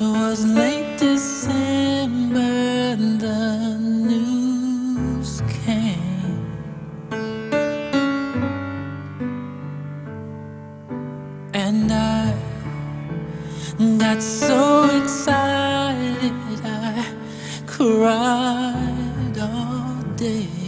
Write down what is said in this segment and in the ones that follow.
'Twas late December the news came. And I got so excited I cried all day.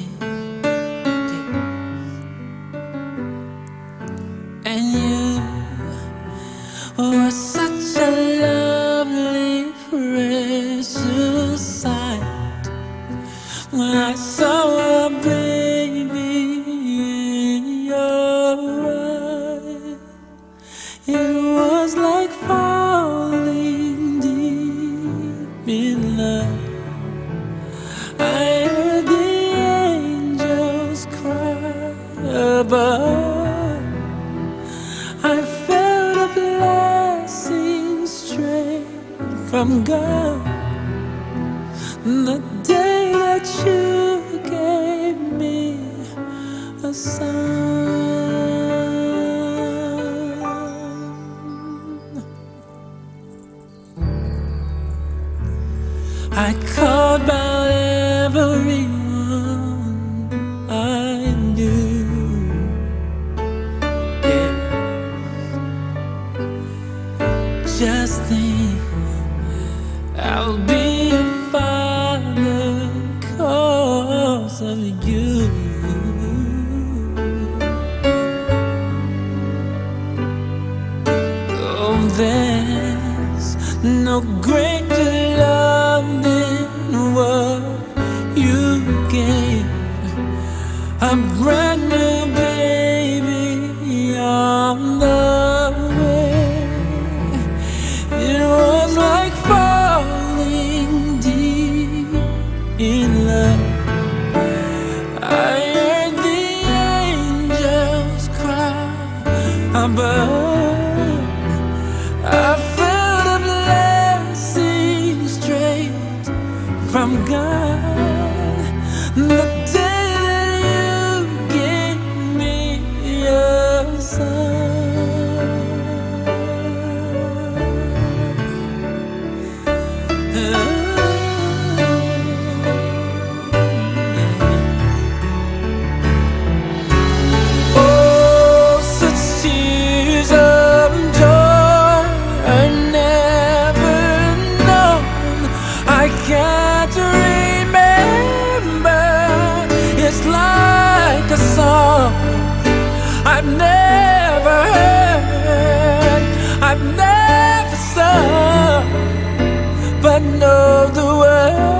In love. I heard the angels cry above. I felt a blessing straight from God. The day that you gave me a son. I called about everyone I knew. Yeah. Just think I'll be no greater love than what you gave. A brand new baby on the way. It was like falling deep in love. I heard the angels cry above. God. The day I've never heard. I've never sung, but know the words.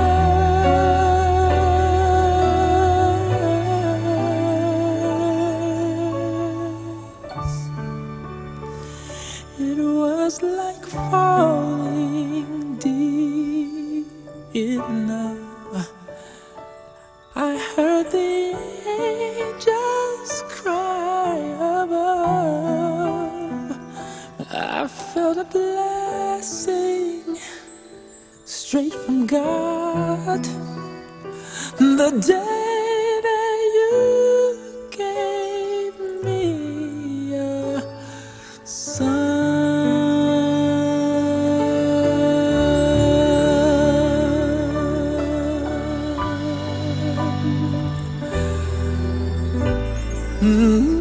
It was like falling deep in love. God. The day that you gave me a son. Mm.